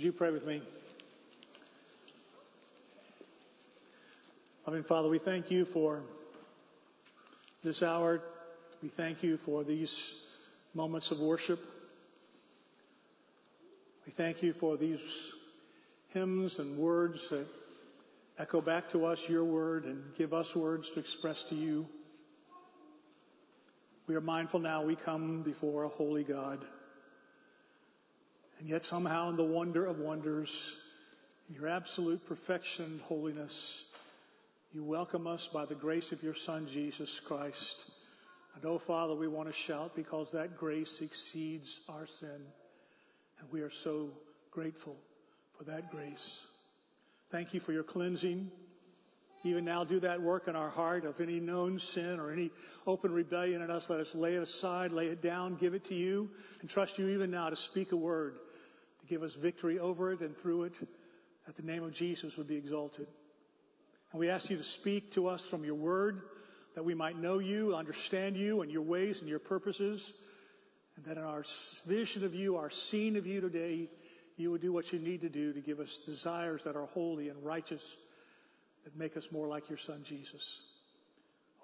Would you pray with me? Loving Father, we thank you for this hour. We thank you for these moments of worship. We thank you for these hymns and words that echo back to us your word and give us words to express to you. We are mindful now we come before a holy God. And yet somehow in the wonder of wonders, in your absolute perfection and holiness, you welcome us by the grace of your Son, Jesus Christ. And oh, Father, we want to shout because that grace exceeds our sin. And we are so grateful for that grace. Thank you for your cleansing. Even now, do that work in our heart of any known sin or any open rebellion in us. Let us lay it aside, lay it down, give it to you, and trust you even now to speak a word to give us victory over it and through it, that the name of Jesus would be exalted. And we ask you to speak to us from your word, that we might know you, understand you and your ways and your purposes, and that in our vision of you, our scene of you today, you would do what you need to do to give us desires that are holy and righteous that make us more like your son Jesus.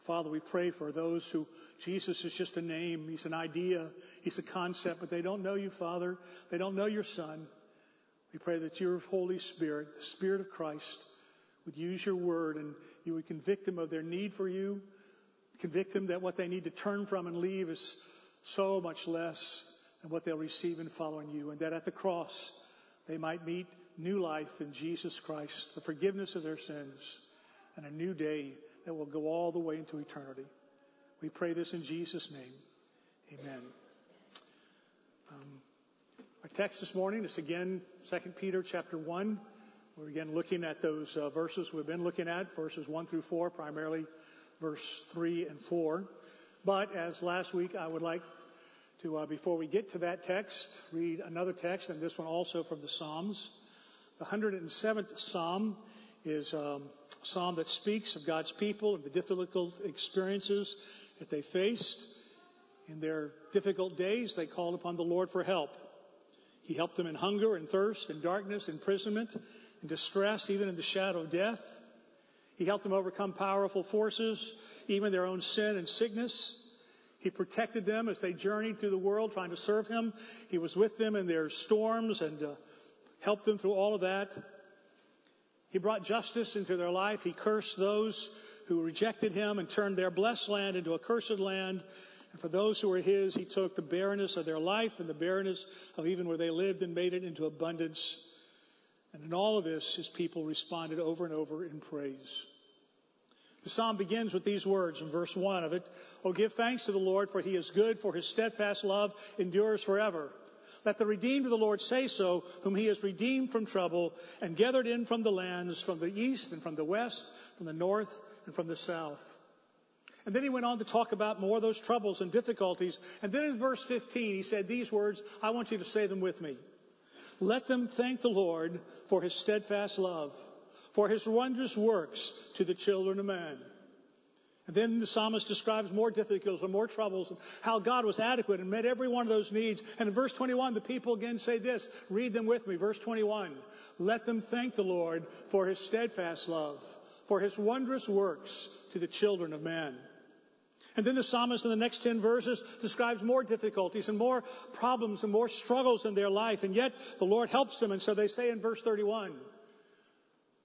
Father, we pray for those who Jesus is just a name. He's an idea. He's a concept, but they don't know you, Father. They don't know your son. We pray that your Holy Spirit, the Spirit of Christ, would use your word and you would convict them of their need for you, convict them that what they need to turn from and leave is so much less than what they'll receive in following you, and that at the cross they might meet new life in Jesus Christ, the forgiveness of their sins, and a new day that will go all the way into eternity. We pray this in Jesus' name. Amen. Um, our text this morning is again 2 Peter chapter 1. We're again looking at those uh, verses we've been looking at, verses 1 through 4, primarily verse 3 and 4. But as last week, I would like to, uh, before we get to that text, read another text, and this one also from the Psalms. The 107th Psalm is um, a psalm that speaks of God's people and the difficult experiences that they faced. In their difficult days, they called upon the Lord for help. He helped them in hunger and thirst and darkness, imprisonment and distress, even in the shadow of death. He helped them overcome powerful forces, even their own sin and sickness. He protected them as they journeyed through the world trying to serve Him. He was with them in their storms and uh, helped them through all of that. He brought justice into their life. He cursed those who rejected Him and turned their blessed land into a cursed land. And for those who were His, He took the barrenness of their life and the barrenness of even where they lived and made it into abundance. And in all of this, His people responded over and over in praise. The psalm begins with these words in verse 1 of it. Oh, give thanks to the Lord for he is good, for his steadfast love endures forever. Let the redeemed of the Lord say so, whom he has redeemed from trouble and gathered in from the lands, from the east and from the west, from the north and from the south. And then he went on to talk about more of those troubles and difficulties. And then in verse 15, he said these words, I want you to say them with me. Let them thank the Lord for his steadfast love for his wondrous works to the children of man. And then the psalmist describes more difficulties and more troubles and how God was adequate and met every one of those needs. And in verse 21, the people again say this. Read them with me. Verse 21. Let them thank the Lord for his steadfast love, for his wondrous works to the children of men. And then the psalmist in the next 10 verses describes more difficulties and more problems and more struggles in their life. And yet the Lord helps them. And so they say in verse 31,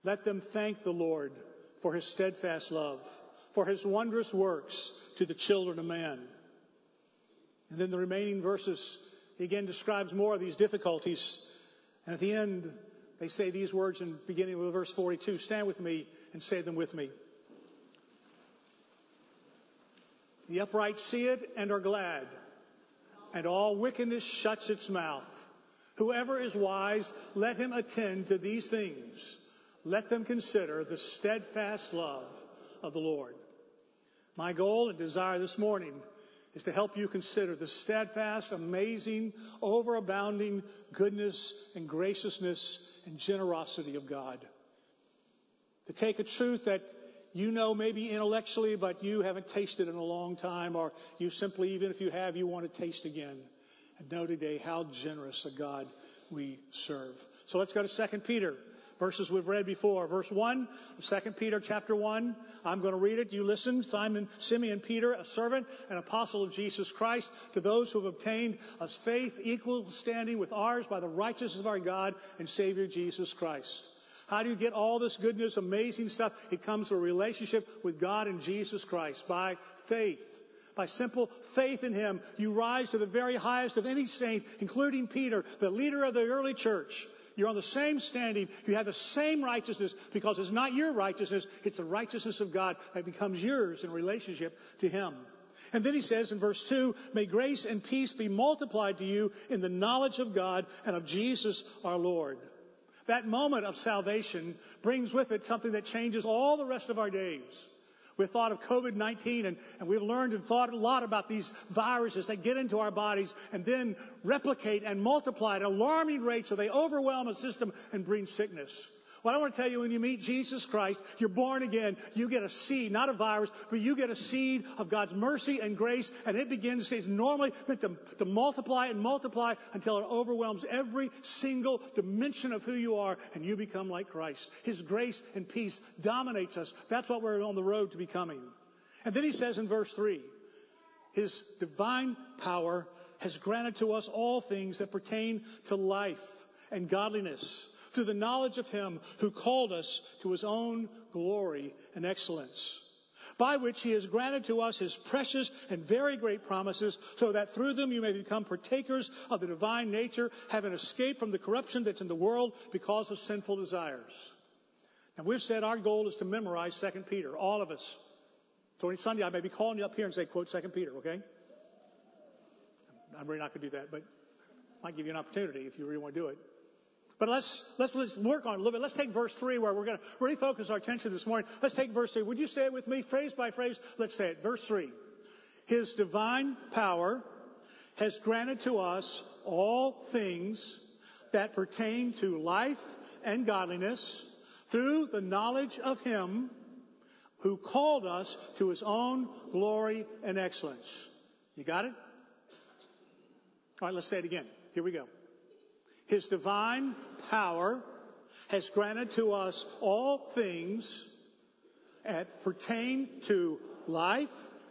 let them thank the Lord for his steadfast love, for his wondrous works to the children of men. And then the remaining verses, again describes more of these difficulties. And at the end, they say these words in beginning with verse 42. Stand with me and say them with me. The upright see it and are glad, and all wickedness shuts its mouth. Whoever is wise, let him attend to these things let them consider the steadfast love of the Lord. My goal and desire this morning is to help you consider the steadfast, amazing, overabounding goodness and graciousness and generosity of God. To take a truth that you know maybe intellectually, but you haven't tasted in a long time, or you simply, even if you have, you want to taste again. And know today how generous a God we serve. So let's go to 2 Peter, verses we've read before. Verse 1 of 2 Peter chapter 1. I'm going to read it. You listen. Simon, Simeon Peter, a servant and apostle of Jesus Christ, to those who have obtained a faith equal standing with ours by the righteousness of our God and Savior Jesus Christ. How do you get all this goodness, amazing stuff? It comes through a relationship with God and Jesus Christ by faith. By simple faith in Him, you rise to the very highest of any saint, including Peter, the leader of the early church. You're on the same standing. You have the same righteousness because it's not your righteousness, it's the righteousness of God that becomes yours in relationship to Him. And then he says in verse 2, May grace and peace be multiplied to you in the knowledge of God and of Jesus our Lord. That moment of salvation brings with it something that changes all the rest of our days. We've thought of COVID-19 and, and, we've learned and thought a lot about these viruses that get into our bodies and then replicate and multiply at alarming rates so they overwhelm a system and bring sickness. Well, I want to tell you, when you meet Jesus Christ, you're born again. You get a seed, not a virus, but you get a seed of God's mercy and grace, and it begins, it's normally meant to, to multiply and multiply until it overwhelms every single dimension of who you are, and you become like Christ. His grace and peace dominates us. That's what we're on the road to becoming. And then he says in verse 3, His divine power has granted to us all things that pertain to life and godliness through the knowledge of him who called us to his own glory and excellence, by which he has granted to us his precious and very great promises, so that through them you may become partakers of the divine nature, having escaped from the corruption that's in the world because of sinful desires. Now we've said our goal is to memorize 2 Peter, all of us. So Sunday I may be calling you up here and say, quote 2 Peter, okay? I'm really not going to do that, but I might give you an opportunity if you really want to do it. But let's, let's, let's work on it a little bit. Let's take verse 3 where we're going to really focus our attention this morning. Let's take verse 3. Would you say it with me, phrase by phrase? Let's say it. Verse 3. His divine power has granted to us all things that pertain to life and godliness through the knowledge of Him who called us to His own glory and excellence. You got it? All right, let's say it again. Here we go. His divine power has granted to us all things that pertain to life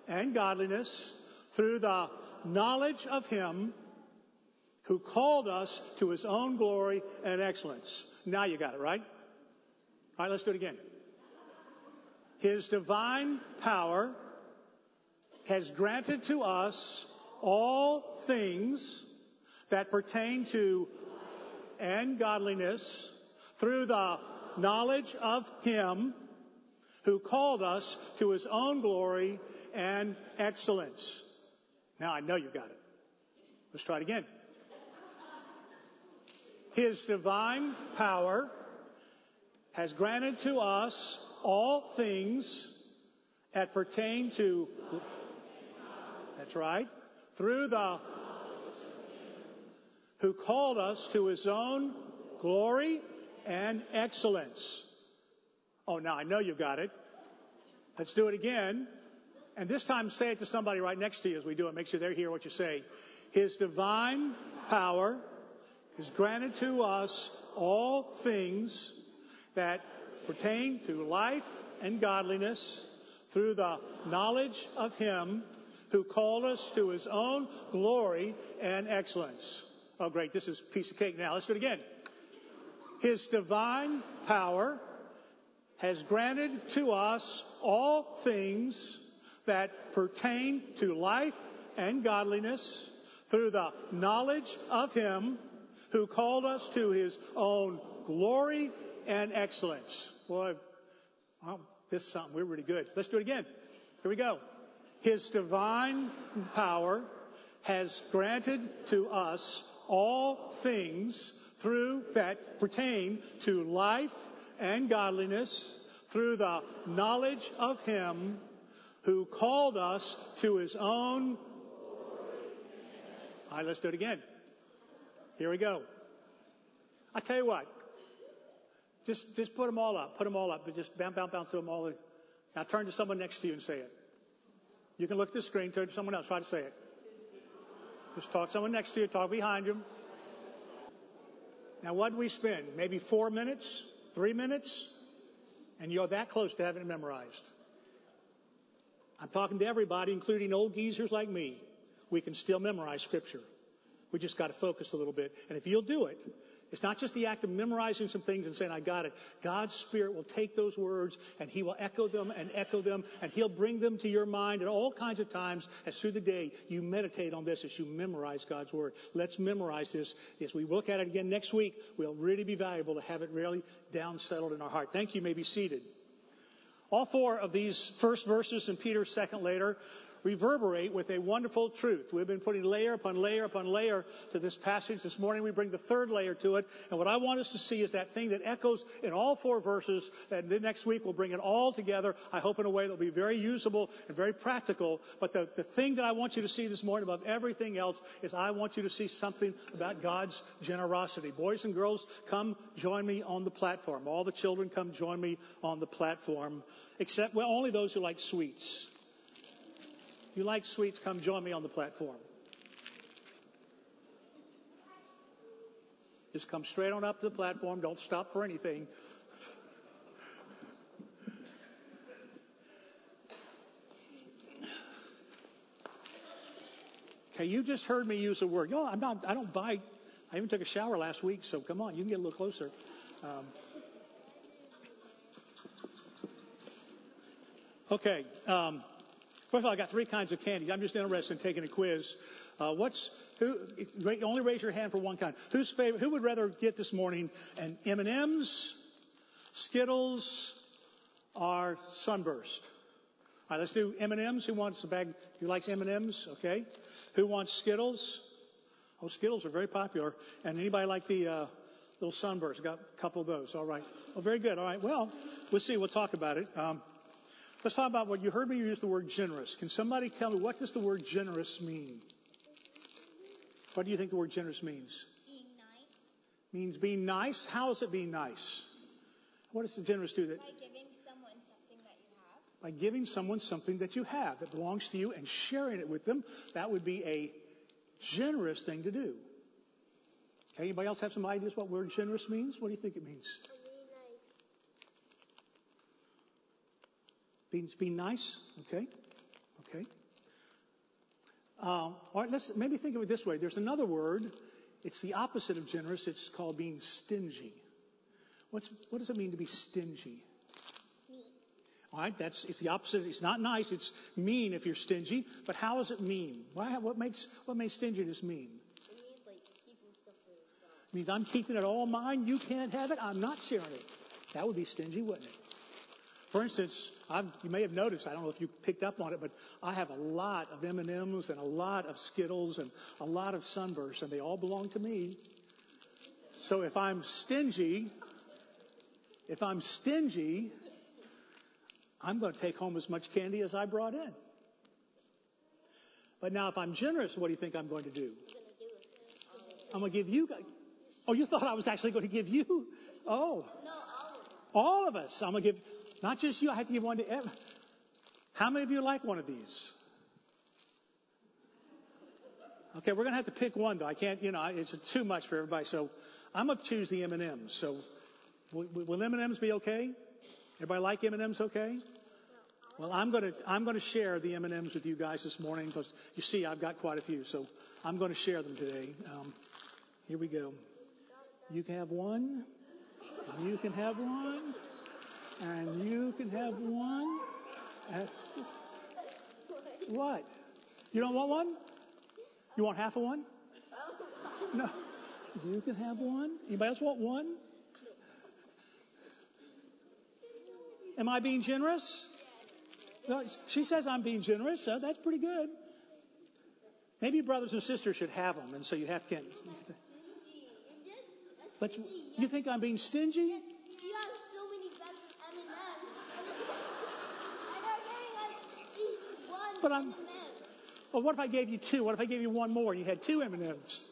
and godliness through the knowledge of Him who called us to His own glory and excellence. Now you got it, right? All right, let's do it again. His divine power has granted to us all things that pertain to and godliness through the knowledge of Him who called us to His own glory and excellence. Now I know you got it. Let's try it again. His divine power has granted to us all things that pertain to, that's right, through the who called us to his own glory and excellence. Oh, now I know you got it. Let's do it again. And this time say it to somebody right next to you as we do it. Make sure they hear what you say. His divine power has granted to us all things that pertain to life and godliness through the knowledge of Him who called us to His own glory and excellence. Oh, great. This is piece of cake now. Let's do it again. His divine power has granted to us all things that pertain to life and godliness through the knowledge of Him who called us to His own glory and excellence. Boy, well, this is something. We're really good. Let's do it again. Here we go. His divine power has granted to us all things through that pertain to life and godliness through the knowledge of Him who called us to His own. All right, let's do it again. Here we go. I tell you what. Just, just put them all up. Put them all up. But just bounce, bounce, bounce through them all. Now turn to someone next to you and say it. You can look at the screen, turn to someone else, try to say it. Just talk someone next to you, talk behind you. Now, what do we spend? Maybe four minutes, three minutes, and you're that close to having it memorized. I'm talking to everybody, including old geezers like me. We can still memorize Scripture. We just got to focus a little bit. And if you'll do it, it's not just the act of memorizing some things and saying, I got it. God's Spirit will take those words and He will echo them and echo them and He'll bring them to your mind at all kinds of times as through the day you meditate on this as you memorize God's Word. Let's memorize this. As we look at it again next week, will really be valuable to have it really down settled in our heart. Thank you. you may be seated. All four of these first verses in Peter's second letter reverberate with a wonderful truth. We've been putting layer upon layer upon layer to this passage. This morning we bring the third layer to it. And what I want us to see is that thing that echoes in all four verses. And then next week we'll bring it all together. I hope in a way that will be very usable and very practical. But the, the thing that I want you to see this morning above everything else is I want you to see something about God's generosity. Boys and girls, come join me on the platform. All the children come join me on the platform. Except, well, only those who like sweets. You like sweets, come join me on the platform. Just come straight on up to the platform. Don't stop for anything. Okay, you just heard me use a word. Yo, I'm not. I don't bite. I even took a shower last week, so come on, you can get a little closer. Um, okay. Um, First of all, I got three kinds of candy. I'm just interested in taking a quiz. Uh, what's who? Only raise your hand for one kind. Who's favorite? Who would rather get this morning an M&Ms, Skittles, or Sunburst? All right, let's do M&Ms. Who wants a bag? Who likes M&Ms? Okay. Who wants Skittles? Oh, Skittles are very popular. And anybody like the uh, little Sunburst? Got a couple of those. All right. Oh, very good. All right. Well, we'll see. We'll talk about it. Um, Let's talk about what you heard me use the word generous. Can somebody tell me what does the word generous mean? What do you think the word generous means? Being nice. Means being nice. How is it being nice? What does the generous do? That by giving someone something that you have. By giving someone something that you have that belongs to you and sharing it with them, that would be a generous thing to do. Okay, anybody else have some ideas what word generous means? What do you think it means? Being, being nice, okay? Okay. Um, all right, let's maybe think of it this way. There's another word. It's the opposite of generous. It's called being stingy. What's, what does it mean to be stingy? Mean. All right, that's it's the opposite. It's not nice. It's mean if you're stingy. But how is it mean? Why, what makes what makes stinginess mean? It means like keeping stuff for yourself. It means I'm keeping it all mine. You can't have it. I'm not sharing it. That would be stingy, wouldn't it? For instance, I've, you may have noticed, I don't know if you picked up on it, but I have a lot of M&Ms and a lot of Skittles and a lot of Sunbursts, and they all belong to me. So if I'm stingy, if I'm stingy, I'm going to take home as much candy as I brought in. But now if I'm generous, what do you think I'm going to do? I'm going to give you guys. Oh, you thought I was actually going to give you? Oh. No, all of them. All of us. I'm going to give not just you, I have to give one to every. How many of you like one of these? Okay, we're going to have to pick one though. I can't, you know, it's too much for everybody. So I'm going to choose the M&Ms. So will, M&Ms be okay? Everybody like M&Ms okay? Well, I'm going to, I'm to share the M&Ms with you guys this morning because you see I've got quite a few. So I'm going to share them today. Um, here we go. You can have one. You can have one and you can have one. what? You don't want one? You want half of one? No. You can have one. Anybody else want one? Am I being generous? No, she says I'm being generous, so that's pretty good. Maybe brothers and sisters should have them, and so you have to. But you think I'm being stingy? But I'm. Well, what if I gave you two? What if I gave you one more and you had two M&Ms?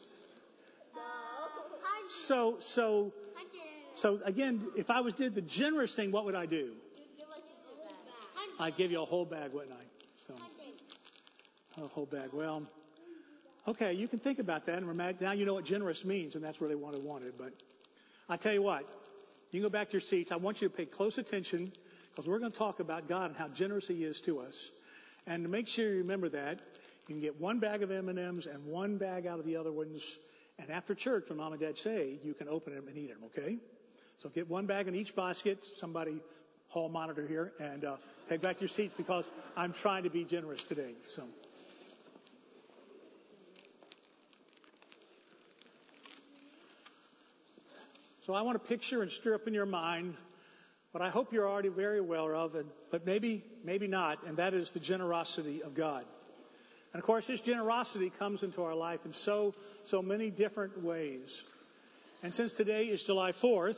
So, so, so again, if I was did the generous thing, what would I do? I'd give you a whole bag, wouldn't I? So, a whole bag. Well, okay, you can think about that and now you know what generous means, and that's really what I wanted. But I tell you what, you can go back to your seats. I want you to pay close attention because we're going to talk about God and how generous He is to us. And to make sure you remember that, you can get one bag of M&Ms and one bag out of the other ones. And after church, when mom and dad say, you can open them and eat them, okay? So get one bag in each basket. Somebody hall monitor here and uh, take back your seats because I'm trying to be generous today. So. So I want to picture and stir up in your mind what I hope you're already very aware of, and, but maybe, maybe not, and that is the generosity of God. And of course, His generosity comes into our life in so, so many different ways. And since today is July 4th,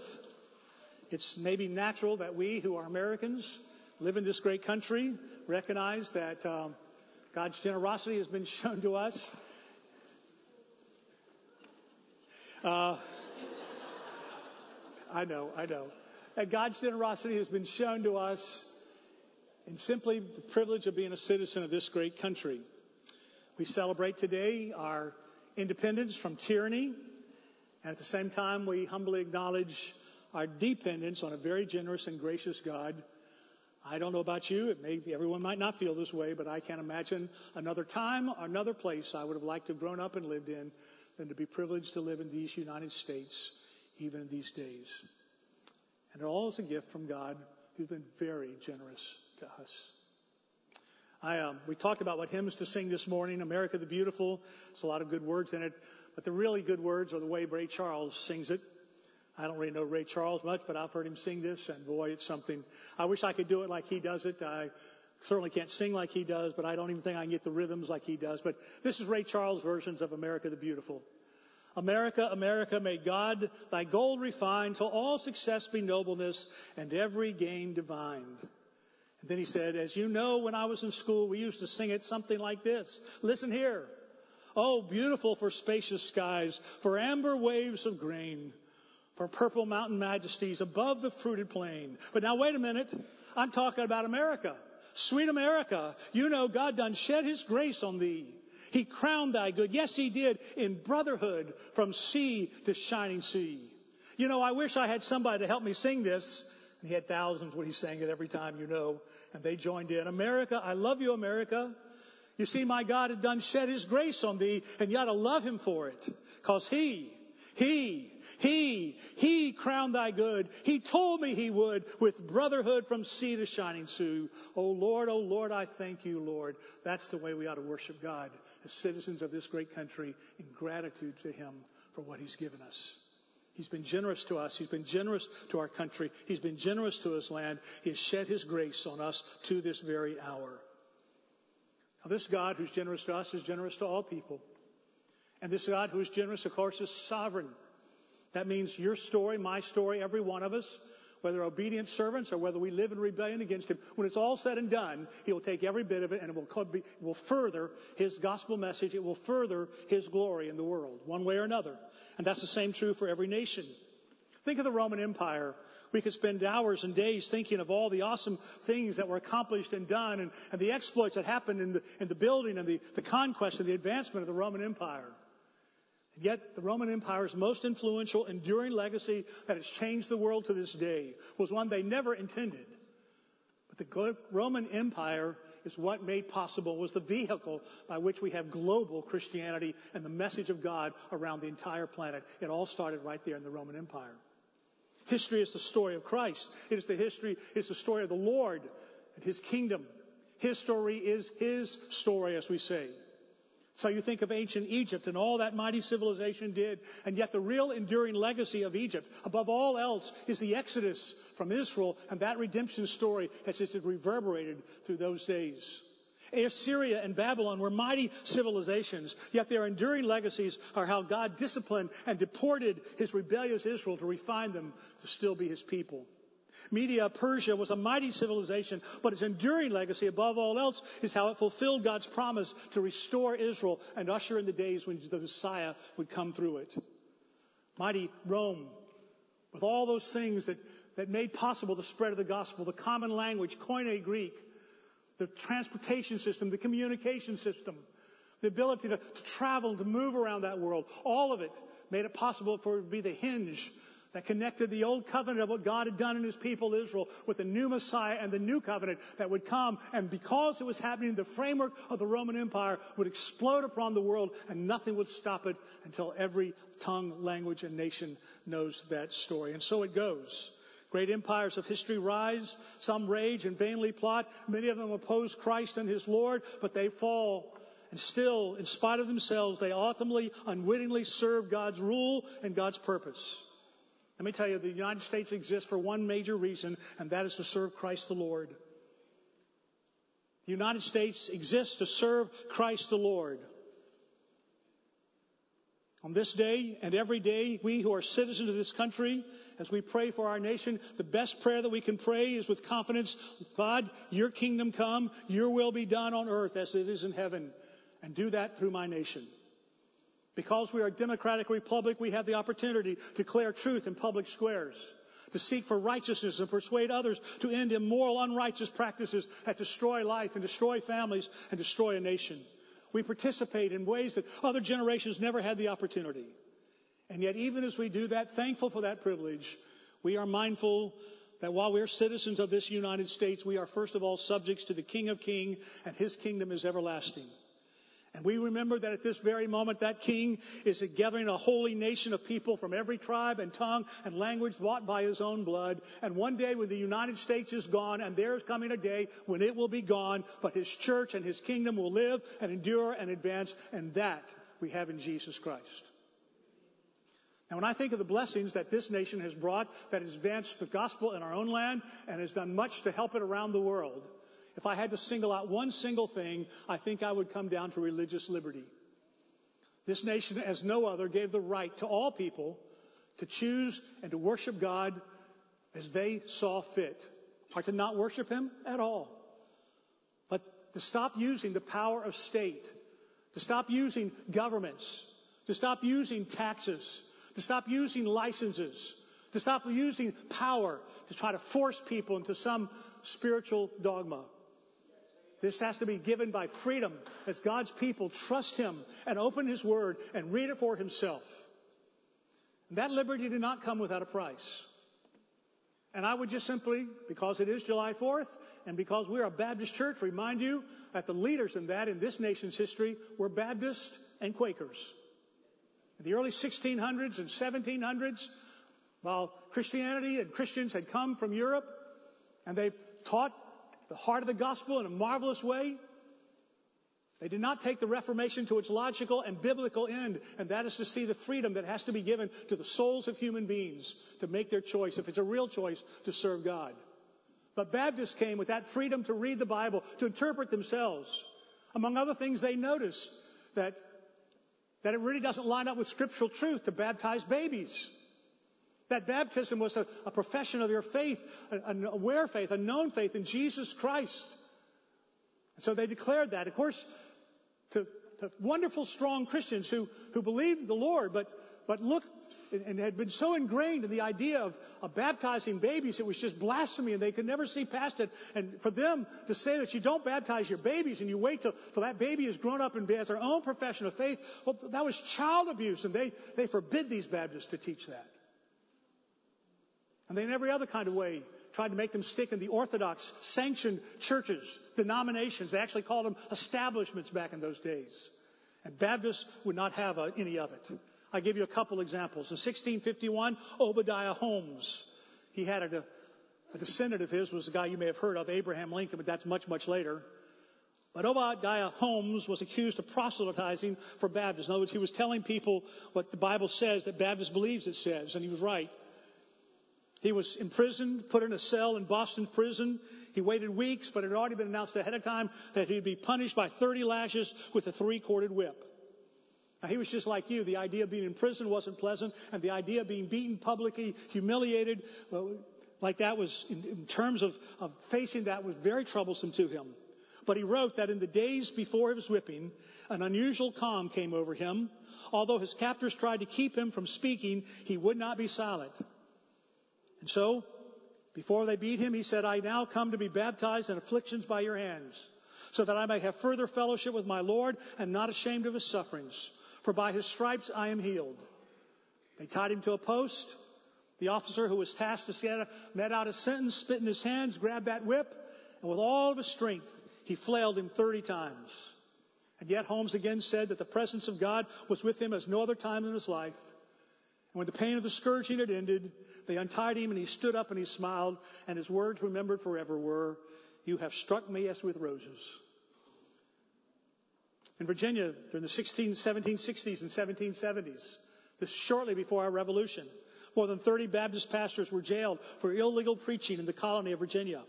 it's maybe natural that we who are Americans live in this great country recognize that um, God's generosity has been shown to us. Uh, I know, I know. And God's generosity has been shown to us in simply the privilege of being a citizen of this great country. We celebrate today our independence from tyranny, and at the same time, we humbly acknowledge our dependence on a very generous and gracious God. I don't know about you. It may everyone might not feel this way, but I can't imagine another time another place I would have liked to have grown up and lived in than to be privileged to live in these United States even in these days. And it all is a gift from God who's been very generous to us. I, um, we talked about what hymns to sing this morning, America the Beautiful. There's a lot of good words in it, but the really good words are the way Ray Charles sings it. I don't really know Ray Charles much, but I've heard him sing this, and boy, it's something. I wish I could do it like he does it. I certainly can't sing like he does, but I don't even think I can get the rhythms like he does. But this is Ray Charles' versions of America the Beautiful. America, America, may God thy gold refine till all success be nobleness and every gain divined. And then he said, as you know, when I was in school, we used to sing it something like this. Listen here. Oh, beautiful for spacious skies, for amber waves of grain, for purple mountain majesties above the fruited plain. But now wait a minute. I'm talking about America. Sweet America. You know God done shed his grace on thee. He crowned thy good. Yes, he did in brotherhood from sea to shining sea. You know, I wish I had somebody to help me sing this. And he had thousands when he sang it every time, you know, and they joined in. America, I love you, America. You see, my God had done shed his grace on thee, and you ought to love him for it. Cause he, he, he, he crowned thy good. He told me he would with brotherhood from sea to shining sea. Oh Lord, oh Lord, I thank you, Lord. That's the way we ought to worship God as citizens of this great country in gratitude to him for what he's given us. He's been generous to us. He's been generous to our country. He's been generous to his land. He has shed his grace on us to this very hour. Now, this God who's generous to us is generous to all people. And this God who is generous, of course, is sovereign. That means your story, my story, every one of us, whether obedient servants or whether we live in rebellion against him, when it's all said and done, he will take every bit of it and it will, be, will further his gospel message. It will further his glory in the world, one way or another. And that's the same true for every nation. Think of the Roman Empire. We could spend hours and days thinking of all the awesome things that were accomplished and done and, and the exploits that happened in the, in the building and the, the conquest and the advancement of the Roman Empire. Yet, the Roman Empire's most influential, enduring legacy that has changed the world to this day was one they never intended. But the Roman Empire is what made possible, was the vehicle by which we have global Christianity and the message of God around the entire planet. It all started right there in the Roman Empire. History is the story of Christ. It is the history, it's the story of the Lord and His kingdom. His story is His story, as we say. So you think of ancient Egypt and all that mighty civilization did, and yet the real enduring legacy of Egypt, above all else, is the exodus from Israel, and that redemption story has just reverberated through those days. Assyria and Babylon were mighty civilizations, yet their enduring legacies are how God disciplined and deported his rebellious Israel to refine them to still be his people. Media Persia was a mighty civilization, but its enduring legacy above all else is how it fulfilled God's promise to restore Israel and usher in the days when the Messiah would come through it. Mighty Rome, with all those things that, that made possible the spread of the gospel, the common language, Koine Greek, the transportation system, the communication system, the ability to, to travel, to move around that world, all of it made it possible for it to be the hinge that connected the old covenant of what God had done in his people Israel with the new Messiah and the new covenant that would come. And because it was happening, the framework of the Roman Empire would explode upon the world and nothing would stop it until every tongue, language, and nation knows that story. And so it goes. Great empires of history rise. Some rage and vainly plot. Many of them oppose Christ and his Lord, but they fall. And still, in spite of themselves, they ultimately, unwittingly serve God's rule and God's purpose. Let me tell you, the United States exists for one major reason, and that is to serve Christ the Lord. The United States exists to serve Christ the Lord. On this day and every day, we who are citizens of this country, as we pray for our nation, the best prayer that we can pray is with confidence, God, your kingdom come, your will be done on earth as it is in heaven, and do that through my nation. Because we are a democratic republic, we have the opportunity to declare truth in public squares, to seek for righteousness and persuade others to end immoral, unrighteous practices that destroy life and destroy families and destroy a nation. We participate in ways that other generations never had the opportunity. And yet, even as we do that, thankful for that privilege, we are mindful that while we're citizens of this United States, we are first of all subjects to the King of Kings, and his kingdom is everlasting. And we remember that at this very moment, that king is gathering a holy nation of people from every tribe and tongue and language bought by his own blood. And one day when the United States is gone, and there's coming a day when it will be gone, but his church and his kingdom will live and endure and advance. And that we have in Jesus Christ. Now, when I think of the blessings that this nation has brought, that has advanced the gospel in our own land and has done much to help it around the world, if I had to single out one single thing, I think I would come down to religious liberty. This nation, as no other, gave the right to all people to choose and to worship God as they saw fit, or to not worship Him at all. But to stop using the power of state, to stop using governments, to stop using taxes, to stop using licenses, to stop using power to try to force people into some spiritual dogma. This has to be given by freedom as God's people trust Him and open His Word and read it for Himself. And that liberty did not come without a price. And I would just simply, because it is July 4th, and because we're a Baptist church, remind you that the leaders in that in this nation's history were Baptists and Quakers. In the early 1600s and 1700s, while Christianity and Christians had come from Europe, and they taught the heart of the gospel in a marvelous way. They did not take the Reformation to its logical and biblical end, and that is to see the freedom that has to be given to the souls of human beings to make their choice, if it's a real choice, to serve God. But Baptists came with that freedom to read the Bible, to interpret themselves. Among other things, they notice that, that it really doesn't line up with scriptural truth to baptize babies. That baptism was a, a profession of your faith, an aware faith, a known faith in Jesus Christ. And so they declared that. Of course, to, to wonderful, strong Christians who, who believed the Lord, but, but looked and had been so ingrained in the idea of, of, baptizing babies, it was just blasphemy, and they could never see past it. And for them to say that you don't baptize your babies and you wait till, till that baby is grown up and has their own profession of faith, well, that was child abuse, and they, they forbid these Baptists to teach that. And they, in every other kind of way, tried to make them stick in the orthodox, sanctioned churches, denominations. They actually called them establishments back in those days. And Baptists would not have a, any of it. I give you a couple examples. In 1651, Obadiah Holmes, he had a, a descendant of his was a guy you may have heard of, Abraham Lincoln, but that's much, much later. But Obadiah Holmes was accused of proselytizing for Baptists. In other words, he was telling people what the Bible says that Baptist believes it says, and he was right. He was imprisoned, put in a cell in Boston prison. He waited weeks, but it had already been announced ahead of time that he'd be punished by 30 lashes with a three-corded whip. Now, he was just like you. The idea of being in prison wasn't pleasant, and the idea of being beaten publicly, humiliated, like that was, in, in terms of, of facing that, was very troublesome to him. But he wrote that in the days before his whipping, an unusual calm came over him. Although his captors tried to keep him from speaking, he would not be silent. And so, before they beat him, he said, I now come to be baptized in afflictions by your hands, so that I may have further fellowship with my Lord and not ashamed of his sufferings. For by his stripes I am healed. They tied him to a post. The officer who was tasked to set, met out a sentence, spit in his hands, grabbed that whip, and with all of his strength, he flailed him 30 times. And yet Holmes again said that the presence of God was with him as no other time in his life. And when the pain of the scourging had ended, they untied him and he stood up and he smiled, and his words remembered forever were, You have struck me as with roses. In Virginia, during the 16, 1760s and 1770s, this shortly before our revolution, more than 30 Baptist pastors were jailed for illegal preaching in the colony of Virginia.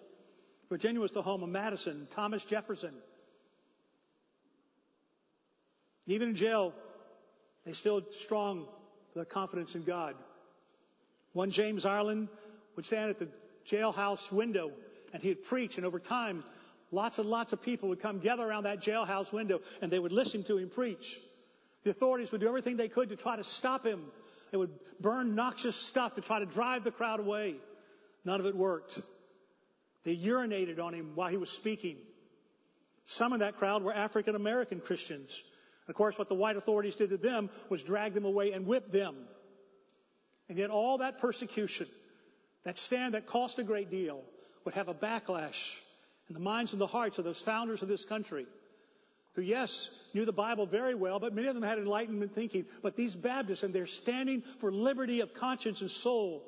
Virginia was the home of Madison, Thomas Jefferson. Even in jail, they still strong their confidence in God. One James Ireland would stand at the jailhouse window and he'd preach, and over time, lots and lots of people would come gather around that jailhouse window and they would listen to him preach. The authorities would do everything they could to try to stop him. They would burn noxious stuff to try to drive the crowd away. None of it worked. They urinated on him while he was speaking. Some of that crowd were African American Christians. Of course, what the white authorities did to them was drag them away and whip them. And yet all that persecution, that stand that cost a great deal, would have a backlash in the minds and the hearts of those founders of this country who, yes, knew the Bible very well, but many of them had enlightenment thinking. But these Baptists, and they're standing for liberty of conscience and soul,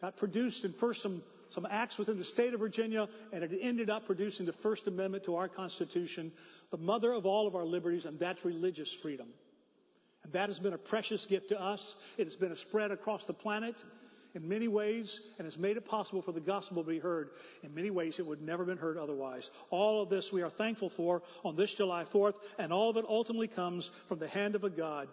got produced in first some, some acts within the state of Virginia, and it ended up producing the First Amendment to our Constitution, the mother of all of our liberties, and that's religious freedom. And that has been a precious gift to us. It has been spread across the planet in many ways and has made it possible for the gospel to be heard. In many ways, it would never have been heard otherwise. All of this we are thankful for on this July 4th, and all of it ultimately comes from the hand of a God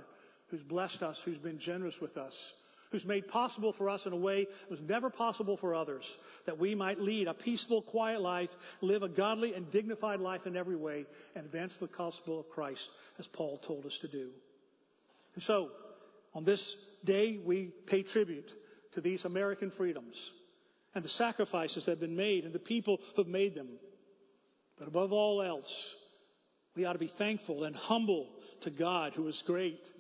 who's blessed us, who's been generous with us, who's made possible for us in a way that was never possible for others, that we might lead a peaceful, quiet life, live a godly and dignified life in every way, and advance the gospel of Christ as Paul told us to do. And so, on this day, we pay tribute to these American freedoms and the sacrifices that have been made and the people who have made them. But above all else, we ought to be thankful and humble to God who is great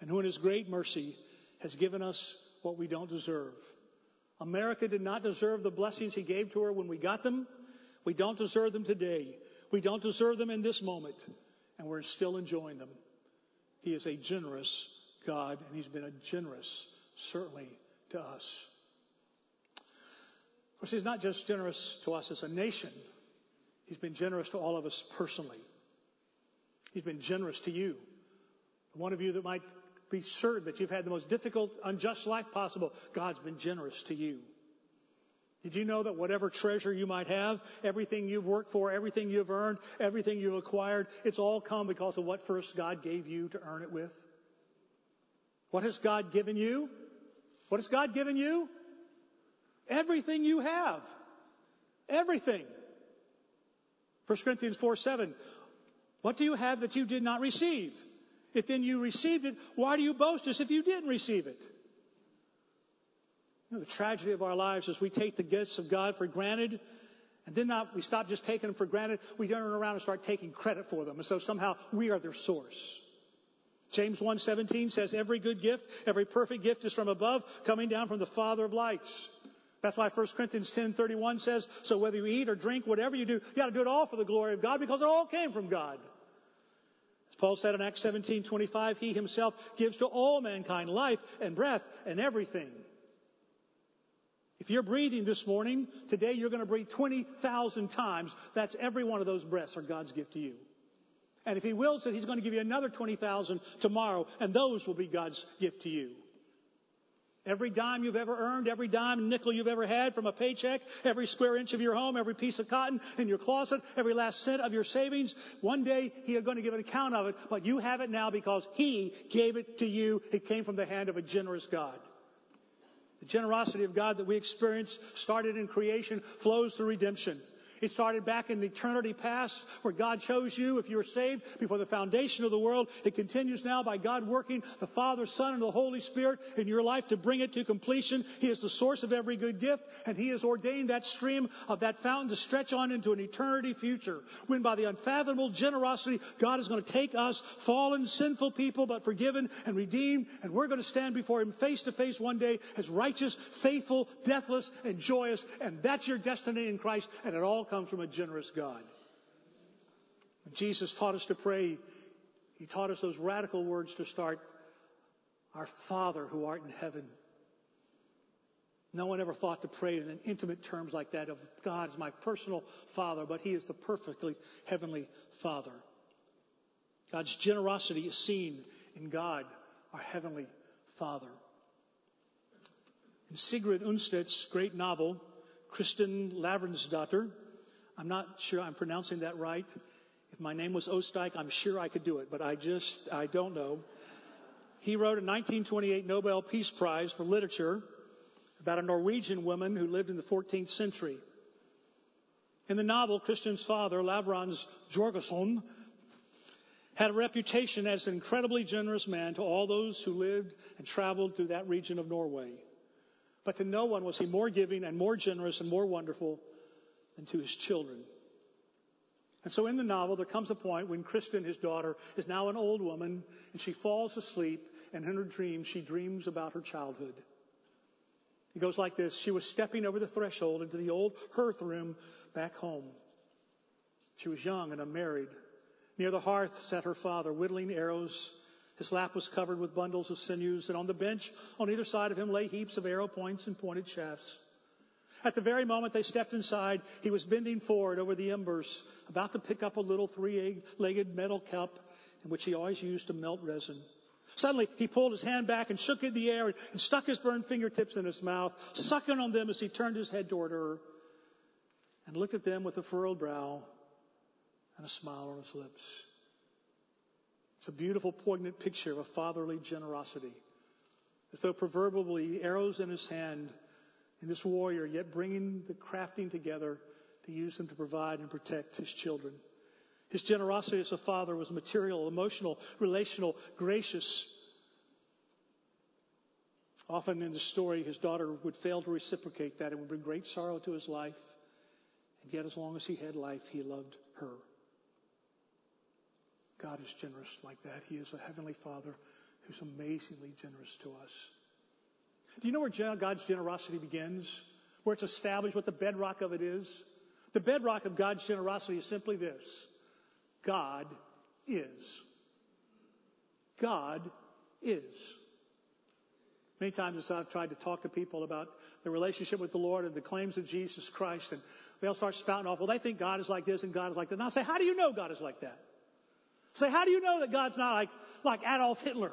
and who in his great mercy has given us what we don't deserve. America did not deserve the blessings he gave to her when we got them. We don't deserve them today. We don't deserve them in this moment. And we're still enjoying them. He is a generous God, and he's been a generous, certainly, to us. Of course, he's not just generous to us as a nation. He's been generous to all of us personally. He's been generous to you. The One of you that might be certain that you've had the most difficult, unjust life possible, God's been generous to you. Did you know that whatever treasure you might have, everything you've worked for, everything you've earned, everything you've acquired, it's all come because of what first God gave you to earn it with? What has God given you? What has God given you? Everything you have. Everything. 1 Corinthians 4 7. What do you have that you did not receive? If then you received it, why do you boast as if you didn't receive it? You know, the tragedy of our lives is we take the gifts of God for granted, and then not, we stop just taking them for granted. We turn around and start taking credit for them, and so somehow we are their source. James 1:17 says every good gift, every perfect gift is from above, coming down from the Father of lights. That's why 1 Corinthians 10:31 says, so whether you eat or drink, whatever you do, you got to do it all for the glory of God because it all came from God. Paul said in Acts 17:25, he himself gives to all mankind life and breath and everything. If you're breathing this morning, today you're going to breathe 20,000 times. That's every one of those breaths are God's gift to you. And if he wills it, he's going to give you another 20,000 tomorrow, and those will be God's gift to you. Every dime you've ever earned, every dime nickel you've ever had from a paycheck, every square inch of your home, every piece of cotton in your closet, every last cent of your savings, one day he is going to give an account of it, but you have it now because he gave it to you. It came from the hand of a generous God. The generosity of God that we experience started in creation flows through redemption. It started back in eternity past where God chose you if you were saved before the foundation of the world. It continues now by God working the Father, Son, and the Holy Spirit in your life to bring it to completion. He is the source of every good gift and He has ordained that stream of that fountain to stretch on into an eternity future when by the unfathomable generosity God is going to take us fallen, sinful people but forgiven and redeemed and we're going to stand before Him face to face one day as righteous, faithful, deathless, and joyous and that's your destiny in Christ and it all comes from a generous God. When Jesus taught us to pray, He taught us those radical words to start, Our Father who art in heaven. No one ever thought to pray in intimate terms like that of God as my personal Father, but He is the perfectly heavenly Father. God's generosity is seen in God, our heavenly Father. In Sigrid Undset's great novel, Kristin Lavransdatter. I'm not sure I'm pronouncing that right. If my name was Osteich, I'm sure I could do it, but I just, I don't know. He wrote a 1928 Nobel Peace Prize for Literature about a Norwegian woman who lived in the 14th century. In the novel, Kristin's father, Lavrans Jorgason, had a reputation as an incredibly generous man to all those who lived and traveled through that region of Norway. But to no one was he more giving and more generous and more wonderful than to his children. And so in the novel, there comes a point when Kristin, his daughter, is now an old woman and she falls asleep and in her dreams she dreams about her childhood. It goes like this. She was stepping over the threshold into the old hearth room back home. She was young and unmarried. Near the hearth sat her father, whittling arrows his lap was covered with bundles of sinews, and on the bench on either side of him lay heaps of arrow points and pointed shafts. At the very moment they stepped inside, he was bending forward over the embers, about to pick up a little three-legged metal cup in which he always used to melt resin. Suddenly, he pulled his hand back and shook in the air and stuck his burned fingertips in his mouth, sucking on them as he turned his head toward her and looked at them with a furrowed brow and a smile on his lips. It's a beautiful, poignant picture of a fatherly generosity. As though proverbially arrows in his hand in this warrior, yet bringing the crafting together to use them to provide and protect his children. His generosity as a father was material, emotional, relational, gracious. Often in the story, his daughter would fail to reciprocate that and would bring great sorrow to his life. And yet, as long as he had life, he loved her. God is generous like that. He is a heavenly Father who's amazingly generous to us. Do you know where God's generosity begins? Where it's established, what the bedrock of it is? The bedrock of God's generosity is simply this. God is. God is. Many times I've tried to talk to people about the relationship with the Lord and the claims of Jesus Christ, and they'll start spouting off, well, they think God is like this and God is like that. And I'll say, how do you know God is like that? Say, how do you know that God's not like, like Adolf Hitler?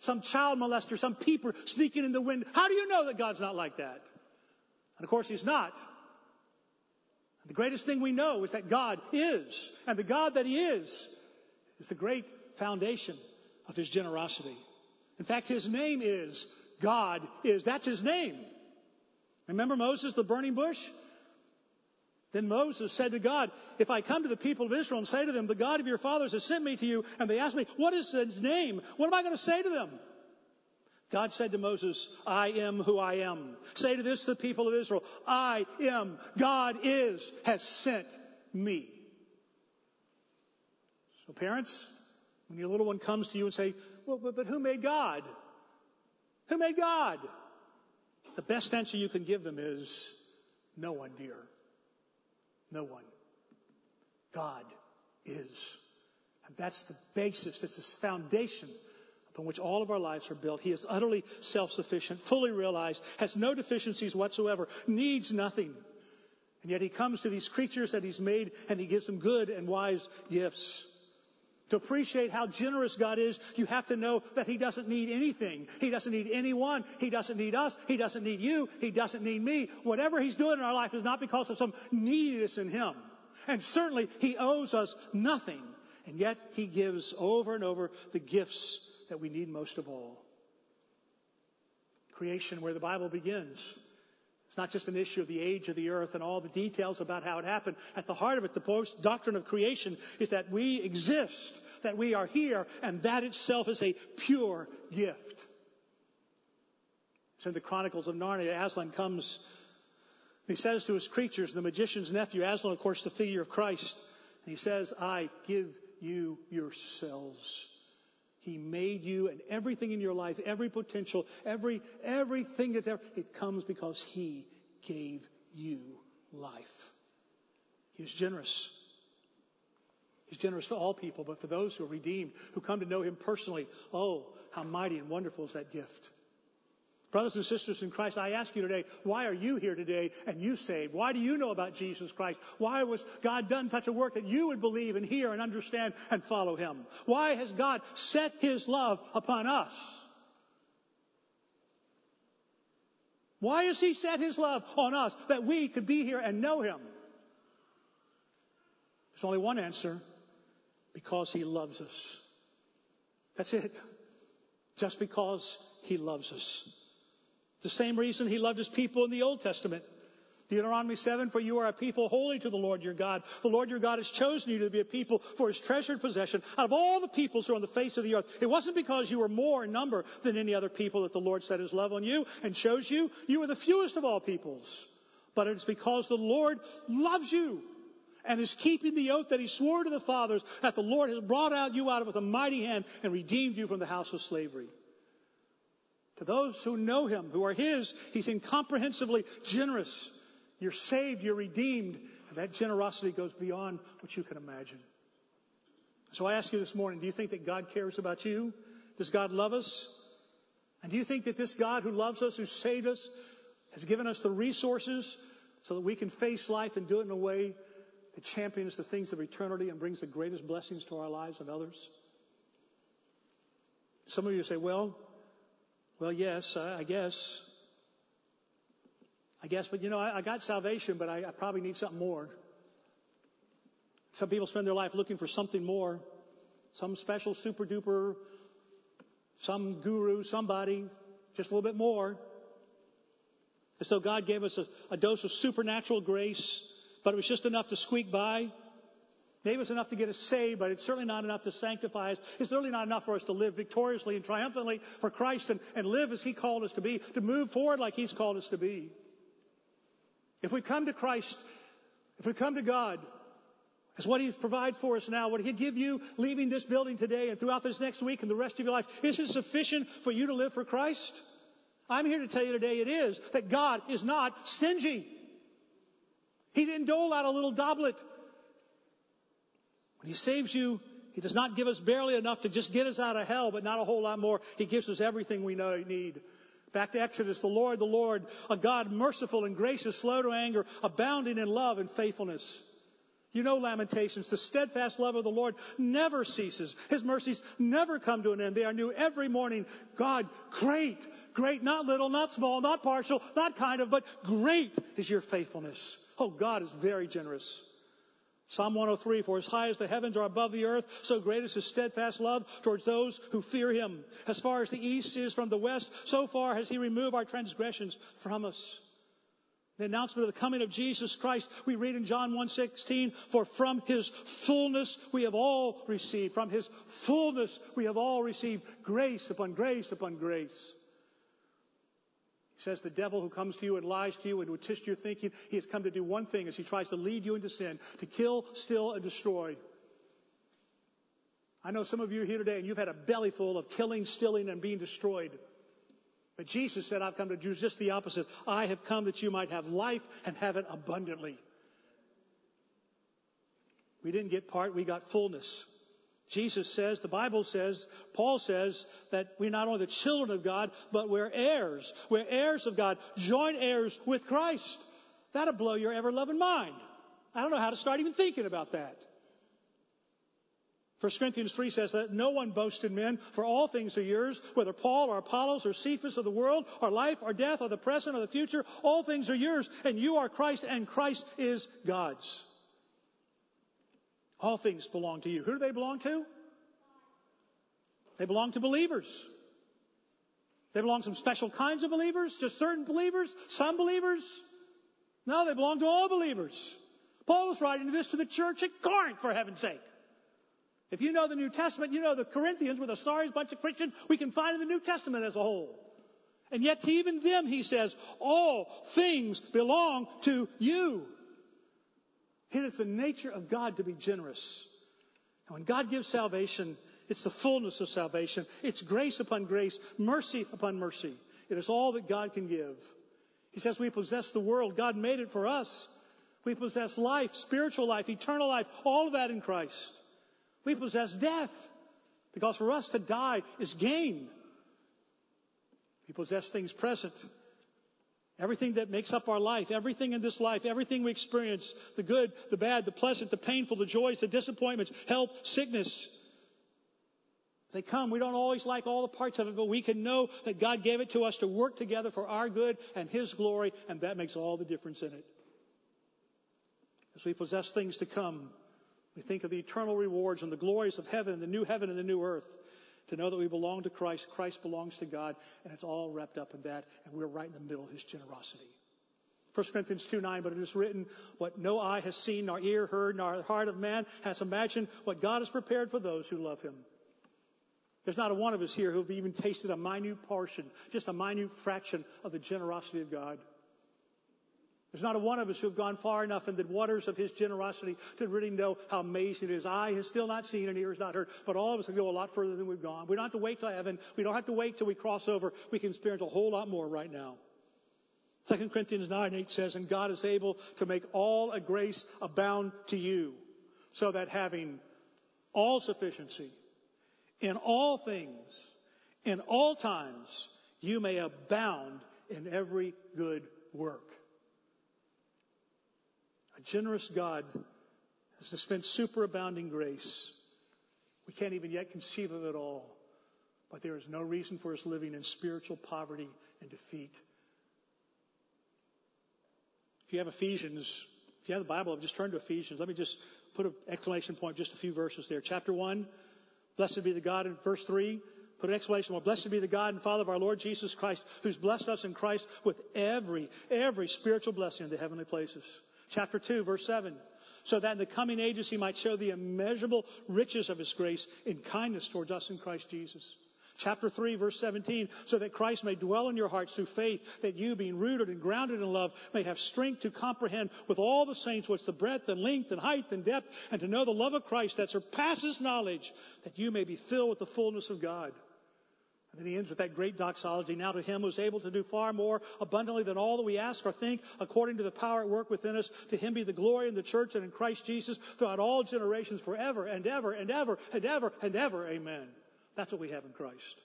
Some child molester, some peeper sneaking in the window. How do you know that God's not like that? And of course, He's not. The greatest thing we know is that God is. And the God that He is, is the great foundation of His generosity. In fact, His name is God is. That's His name. Remember Moses, the burning bush? Then Moses said to God, if I come to the people of Israel and say to them, the God of your fathers has sent me to you, and they ask me, what is his name? What am I going to say to them? God said to Moses, I am who I am. Say to this to the people of Israel, I am, God is, has sent me. So parents, when your little one comes to you and say, well, but, but who made God? Who made God? The best answer you can give them is, no one, dear. No one. God is. And that's the basis, that's the foundation upon which all of our lives are built. He is utterly self-sufficient, fully realized, has no deficiencies whatsoever, needs nothing. And yet he comes to these creatures that he's made and he gives them good and wise gifts. To appreciate how generous God is, you have to know that He doesn't need anything. He doesn't need anyone. He doesn't need us. He doesn't need you. He doesn't need me. Whatever He's doing in our life is not because of some neediness in Him. And certainly He owes us nothing. And yet He gives over and over the gifts that we need most of all. Creation, where the Bible begins, It's not just an issue of the age of the earth and all the details about how it happened. At the heart of it, the post doctrine of creation is that we exist, that we are here, and that itself is a pure gift. It's in the Chronicles of Narnia. Aslan comes, he says to his creatures, the magician's nephew, Aslan, of course, the figure of Christ, and he says, I give you yourselves. He made you and everything in your life, every potential, every, everything that's ever, it comes because He gave you life. He is generous. He's generous to all people, but for those who are redeemed, who come to know Him personally, oh, how mighty and wonderful is that gift. Brothers and sisters in Christ, I ask you today, why are you here today and you saved? Why do you know about Jesus Christ? Why was God done such a work that you would believe and hear and understand and follow Him? Why has God set His love upon us? Why has He set His love on us that we could be here and know Him? There's only one answer. Because He loves us. That's it. Just because He loves us. The same reason he loved his people in the Old Testament. Deuteronomy 7, for you are a people holy to the Lord your God. The Lord your God has chosen you to be a people for his treasured possession out of all the peoples who are on the face of the earth. It wasn't because you were more in number than any other people that the Lord set his love on you and chose you. You were the fewest of all peoples. But it's because the Lord loves you and is keeping the oath that he swore to the fathers that the Lord has brought out you out of with a mighty hand and redeemed you from the house of slavery. To those who know him, who are his, he's incomprehensibly generous. You're saved, you're redeemed, and that generosity goes beyond what you can imagine. So I ask you this morning, do you think that God cares about you? Does God love us? And do you think that this God who loves us, who saved us, has given us the resources so that we can face life and do it in a way that champions the things of eternity and brings the greatest blessings to our lives and others? Some of you say, well, well, yes, I guess. I guess, but you know, I, I got salvation, but I, I probably need something more. Some people spend their life looking for something more. Some special super duper, some guru, somebody, just a little bit more. And so God gave us a, a dose of supernatural grace, but it was just enough to squeak by. Maybe it's enough to get us saved, but it's certainly not enough to sanctify us. It's certainly not enough for us to live victoriously and triumphantly for Christ and, and live as He called us to be, to move forward like He's called us to be. If we come to Christ, if we come to God, as what He provides for us now, what He'd give you leaving this building today and throughout this next week and the rest of your life, is it sufficient for you to live for Christ? I'm here to tell you today it is, that God is not stingy. He didn't dole out a little doblet when He saves you, He does not give us barely enough to just get us out of hell, but not a whole lot more. He gives us everything we know, need. Back to Exodus, the Lord, the Lord, a God merciful and gracious, slow to anger, abounding in love and faithfulness. You know Lamentations. The steadfast love of the Lord never ceases. His mercies never come to an end. They are new every morning. God, great, great, not little, not small, not partial, not kind of, but great is your faithfulness. Oh, God is very generous. Psalm 103, for as high as the heavens are above the earth, so great is his steadfast love towards those who fear him. As far as the east is from the west, so far has he removed our transgressions from us. The announcement of the coming of Jesus Christ, we read in John 1.16, for from his fullness we have all received. From his fullness we have all received grace upon grace upon grace. He says the devil who comes to you and lies to you and would twist your thinking, he has come to do one thing as he tries to lead you into sin, to kill, steal, and destroy. I know some of you are here today and you've had a belly full of killing, stealing, and being destroyed. But Jesus said, I've come to do just the opposite. I have come that you might have life and have it abundantly. We didn't get part, we got fullness. Jesus says, the Bible says, Paul says that we're not only the children of God, but we're heirs. We're heirs of God, joint heirs with Christ. That'll blow your ever loving mind. I don't know how to start even thinking about that. 1 Corinthians 3 says that no one boast in men, for all things are yours, whether Paul or Apollos or Cephas of the world, or life or death or the present or the future, all things are yours, and you are Christ, and Christ is God's. All things belong to you. Who do they belong to? They belong to believers. They belong to some special kinds of believers, to certain believers, some believers. No, they belong to all believers. Paul was writing this to the church at Corinth, for heaven's sake. If you know the New Testament, you know the Corinthians were the sorriest bunch of Christians we can find in the New Testament as a whole. And yet to even them, he says, all things belong to you. It is the nature of God to be generous. And when God gives salvation, it's the fullness of salvation. It's grace upon grace, mercy upon mercy. It is all that God can give. He says we possess the world. God made it for us. We possess life, spiritual life, eternal life, all of that in Christ. We possess death because for us to die is gain. We possess things present. Everything that makes up our life, everything in this life, everything we experience, the good, the bad, the pleasant, the painful, the joys, the disappointments, health, sickness. They come. We don't always like all the parts of it, but we can know that God gave it to us to work together for our good and His glory, and that makes all the difference in it. As we possess things to come, we think of the eternal rewards and the glories of heaven, the new heaven and the new earth. To know that we belong to Christ, Christ belongs to God, and it's all wrapped up in that, and we're right in the middle of His generosity. 1 Corinthians 2 9, but it is written, what no eye has seen, nor ear heard, nor heart of man has imagined, what God has prepared for those who love Him. There's not a one of us here who have even tasted a minute portion, just a minute fraction of the generosity of God. There's not a one of us who have gone far enough in the waters of His generosity to really know how amazing it is. Eye has still not seen and ear has not heard, but all of us can go a lot further than we've gone. We don't have to wait till heaven. We don't have to wait till we cross over. We can experience a whole lot more right now. 2 Corinthians 9, 8 says, And God is able to make all a grace abound to you, so that having all sufficiency in all things, in all times, you may abound in every good work. A generous God has dispensed superabounding grace. We can't even yet conceive of it all, but there is no reason for us living in spiritual poverty and defeat. If you have Ephesians, if you have the Bible, just turn to Ephesians. Let me just put an exclamation point, just a few verses there. Chapter 1, blessed be the God in verse 3. Put an exclamation point. Blessed be the God and Father of our Lord Jesus Christ, who's blessed us in Christ with every, every spiritual blessing in the heavenly places. Chapter 2, verse 7. So that in the coming ages he might show the immeasurable riches of his grace in kindness towards us in Christ Jesus. Chapter 3, verse 17, so that Christ may dwell in your hearts through faith, that you, being rooted and grounded in love, may have strength to comprehend with all the saints what's the breadth and length and height and depth, and to know the love of Christ that surpasses knowledge, that you may be filled with the fullness of God. And then he ends with that great doxology. Now to him who is able to do far more abundantly than all that we ask or think, according to the power at work within us, to him be the glory in the church and in Christ Jesus throughout all generations forever and ever and ever and ever and ever. Amen. That's what we have in Christ.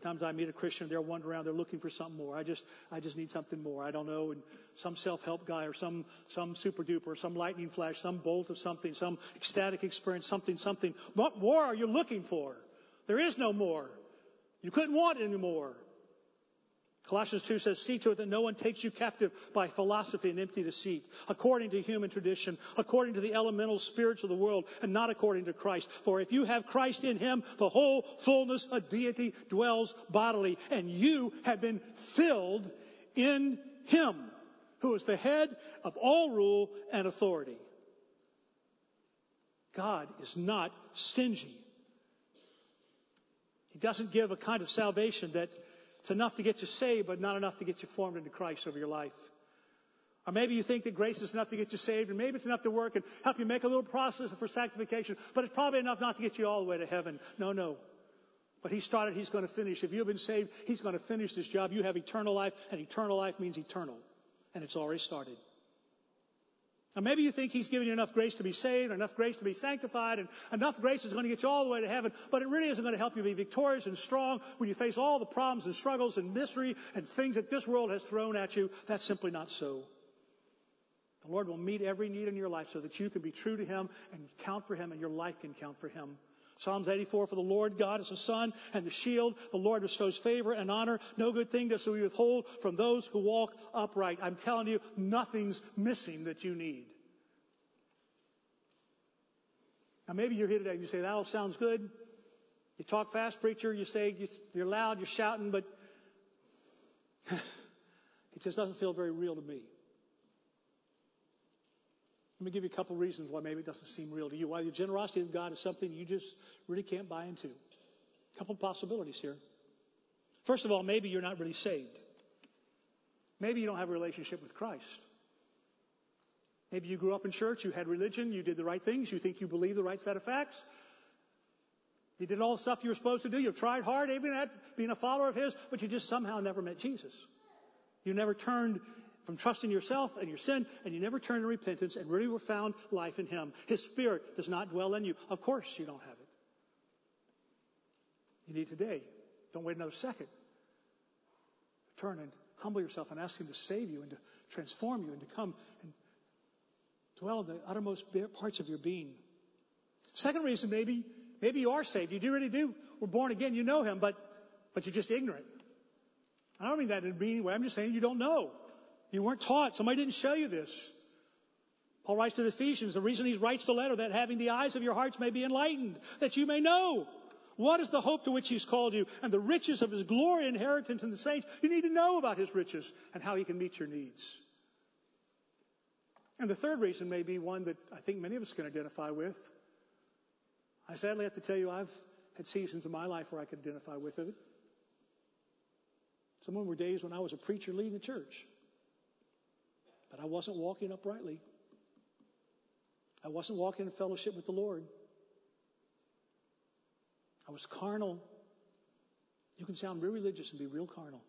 Sometimes I meet a Christian, they're wandering around, they're looking for something more. I just, I just need something more. I don't know. And some self-help guy or some, some super duper, or some lightning flash, some bolt of something, some ecstatic experience, something, something. What more are you looking for? There is no more. You couldn't want any more. Colossians 2 says, see to it that no one takes you captive by philosophy and empty deceit, according to human tradition, according to the elemental spirits of the world, and not according to Christ. For if you have Christ in him, the whole fullness of deity dwells bodily, and you have been filled in him, who is the head of all rule and authority. God is not stingy. Doesn't give a kind of salvation that it's enough to get you saved, but not enough to get you formed into Christ over your life. Or maybe you think that grace is enough to get you saved, and maybe it's enough to work and help you make a little process for sanctification, but it's probably enough not to get you all the way to heaven. No, no. But he started, he's going to finish. If you've been saved, he's going to finish this job. You have eternal life, and eternal life means eternal. And it's already started. Now maybe you think he's given you enough grace to be saved, enough grace to be sanctified, and enough grace is going to get you all the way to heaven, but it really isn't going to help you be victorious and strong when you face all the problems and struggles and misery and things that this world has thrown at you. That's simply not so. The Lord will meet every need in your life so that you can be true to Him and count for Him and your life can count for Him. Psalms 84, for the Lord God is a sun and the shield. The Lord bestows favor and honor. No good thing does he withhold from those who walk upright. I'm telling you, nothing's missing that you need. Now maybe you're here today and you say, that all sounds good. You talk fast, preacher, you say you're loud, you're shouting, but it just doesn't feel very real to me. Let me give you a couple reasons why maybe it doesn't seem real to you. Why the generosity of God is something you just really can't buy into. A couple possibilities here. First of all, maybe you're not really saved. Maybe you don't have a relationship with Christ. Maybe you grew up in church, you had religion, you did the right things, you think you believe the right set of facts. You did all the stuff you were supposed to do. You've tried hard, even at being a follower of His, but you just somehow never met Jesus. You never turned from trusting yourself and your sin, and you never turn to repentance and really were found life in Him. His Spirit does not dwell in you. Of course you don't have it. You need today. Don't wait another second. Turn and humble yourself and ask Him to save you and to transform you and to come and dwell in the uttermost parts of your being. Second reason, maybe Maybe you are saved. You do really do. We're born again. You know Him, but, but you're just ignorant. I don't mean that in a way. I'm just saying you don't know. You weren't taught. Somebody didn't show you this. Paul writes to the Ephesians, the reason he writes the letter, that having the eyes of your hearts may be enlightened, that you may know what is the hope to which he's called you and the riches of his glory inheritance in the saints. You need to know about his riches and how he can meet your needs. And the third reason may be one that I think many of us can identify with. I sadly have to tell you, I've had seasons in my life where I could identify with it. Some of them were days when I was a preacher leading a church, but I wasn't walking uprightly. I wasn't walking in fellowship with the Lord. I was carnal. You can sound real religious and be real carnal.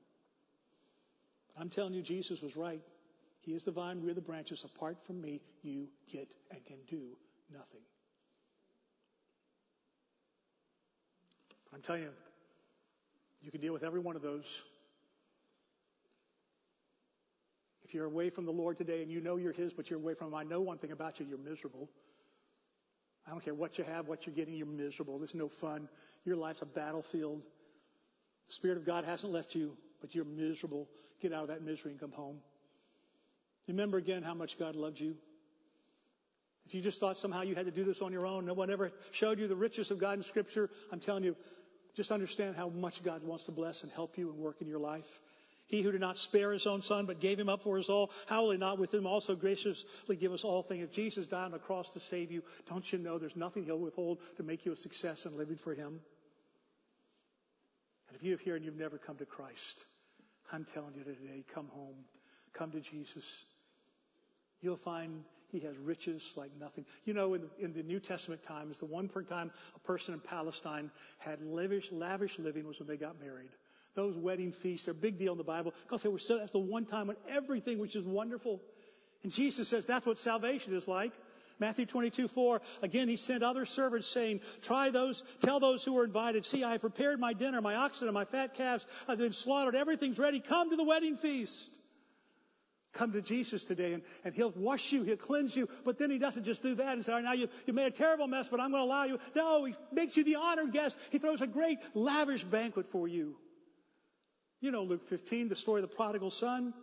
But I'm telling you, Jesus was right. He is the vine, we're the branches. Apart from me, you get and can do nothing. I'm telling you, you can deal with every one of those. If you're away from the Lord today and you know you're His, but you're away from Him, I know one thing about you, you're miserable. I don't care what you have, what you're getting, you're miserable. There's no fun. Your life's a battlefield. The Spirit of God hasn't left you, but you're miserable. Get out of that misery and come home. Remember again how much God loved you. If you just thought somehow you had to do this on your own, no one ever showed you the riches of God in Scripture, I'm telling you, just understand how much God wants to bless and help you and work in your life. He who did not spare his own son, but gave him up for us all, how will he not with him also graciously give us all things? If Jesus died on the cross to save you, don't you know there's nothing he'll withhold to make you a success in living for him? And if you have here and you've never come to Christ, I'm telling you today, come home. Come to Jesus. You'll find he has riches like nothing. You know, in the, in the New Testament times, the one time a person in Palestine had lavish, lavish living was when they got married. Those wedding feasts are a big deal in the Bible because they were so, that's the one time when everything was just wonderful. And Jesus says that's what salvation is like. Matthew 22, 4, again, he sent other servants saying, try those, tell those who were invited, see, I have prepared my dinner, my oxen and my fat calves I've been slaughtered, everything's ready, come to the wedding feast. Come to Jesus today and, and He'll wash you, He'll cleanse you. But then He doesn't just do that and say, all right, now you, you made a terrible mess, but I'm going to allow you. No, He makes you the honored guest. He throws a great lavish banquet for you. You know Luke 15, the story of the prodigal son.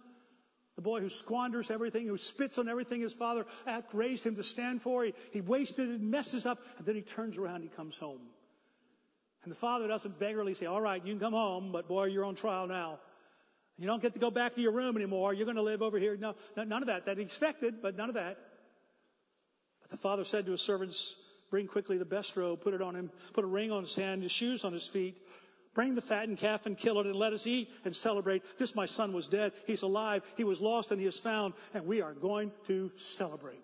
The boy who squanders everything, who spits on everything his father raised him to stand for. He, he wasted it, messes up, and then he turns around, and he comes home. And the father doesn't beggarly say, all right, you can come home, but boy, you're on trial now. You don't get to go back to your room anymore. You're going to live over here. No, none of that. That expected, but none of that. But the father said to his servants, bring quickly the best robe, put it on him, put a ring on his hand, his shoes on his feet. Bring the fattened calf and kill it and let us eat and celebrate. This my son was dead. He's alive. He was lost and he is found and we are going to celebrate.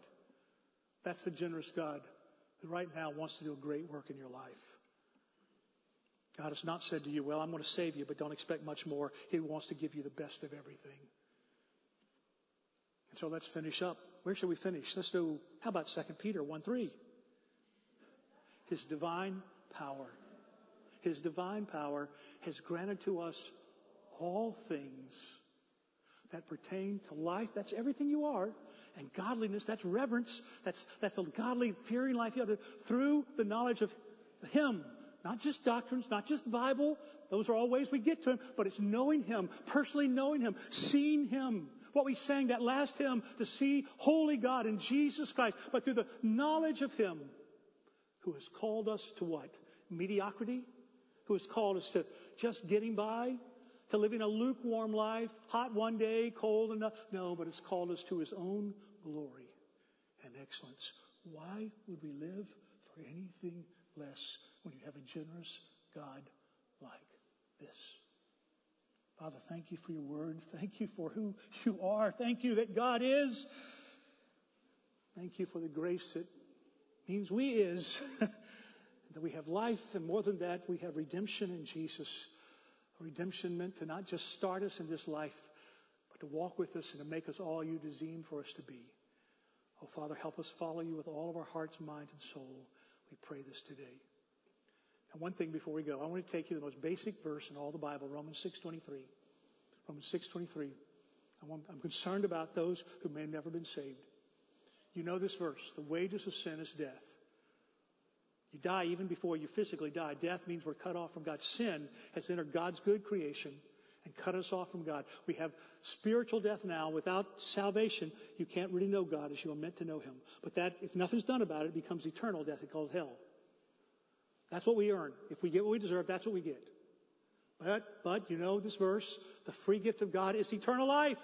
That's the generous God who right now wants to do a great work in your life. God has not said to you, well, I'm going to save you, but don't expect much more. He wants to give you the best of everything. And so let's finish up. Where should we finish? Let's do, how about 2 Peter 1 3? His divine power. His divine power has granted to us all things that pertain to life. That's everything you are. And godliness, that's reverence. That's, that's a godly, fearing life you have through the knowledge of Him not just doctrines, not just the Bible. Those are all ways we get to Him, but it's knowing Him, personally knowing Him, seeing Him. What we sang that last hymn, to see holy God in Jesus Christ, but through the knowledge of Him who has called us to what? Mediocrity? Who has called us to just getting by, to living a lukewarm life, hot one day, cold enough. No, but it's called us to his own glory and excellence. Why would we live for anything less when you have a generous God like this? Father, thank you for your word. Thank you for who you are. Thank you that God is. Thank you for the grace that means we is. that we have life, and more than that, we have redemption in Jesus. Redemption meant to not just start us in this life, but to walk with us and to make us all you designed for us to be. Oh, Father, help us follow you with all of our hearts, mind, and soul. We pray this today. And one thing before we go, I want to take you to the most basic verse in all the Bible, Romans 6.23. Romans 6.23. I'm concerned about those who may have never been saved. You know this verse. The wages of sin is death. You die even before you physically die. Death means we're cut off from God. Sin has entered God's good creation and cut us off from God. We have spiritual death now. Without salvation, you can't really know God as you are meant to know Him. But that, if nothing's done about it, it becomes eternal death. It's called hell. That's what we earn. If we get what we deserve, that's what we get. But, but, you know this verse, the free gift of God is eternal life.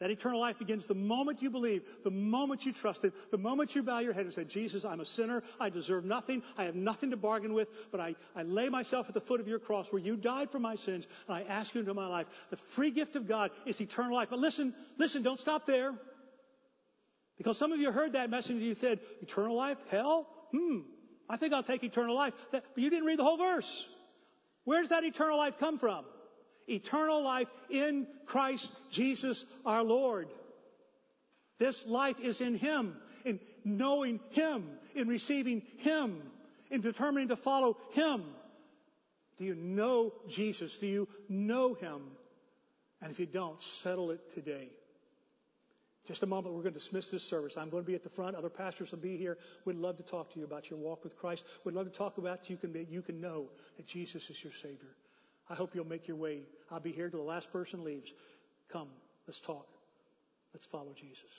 That eternal life begins the moment you believe, the moment you trust Him, the moment you bow your head and say, Jesus, I'm a sinner. I deserve nothing. I have nothing to bargain with, but I, I lay myself at the foot of your cross where you died for my sins, and I ask you into my life. The free gift of God is eternal life. But listen, listen, don't stop there. Because some of you heard that message and you said, eternal life? Hell? Hmm. I think I'll take eternal life. That, but you didn't read the whole verse. Where does that eternal life come from? Eternal life in Christ Jesus our Lord. This life is in Him, in knowing Him, in receiving Him, in determining to follow Him. Do you know Jesus? Do you know Him? And if you don't, settle it today. Just a moment, we're going to dismiss this service. I'm going to be at the front. Other pastors will be here. We'd love to talk to you about your walk with Christ. We'd love to talk about you can you can know that Jesus is your Savior. I hope you'll make your way. I'll be here till the last person leaves. Come, let's talk. Let's follow Jesus.